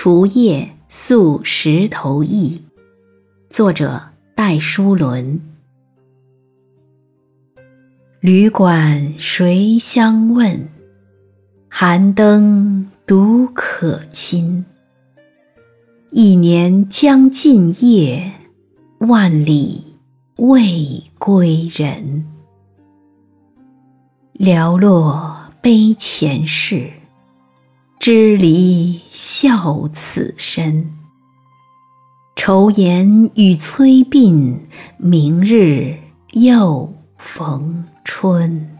除夜宿石头驿，作者戴叔伦。旅馆谁相问？寒灯独可亲。一年将尽夜，万里未归人。寥落悲前事，知离笑此身。愁颜与催鬓，明日又逢春。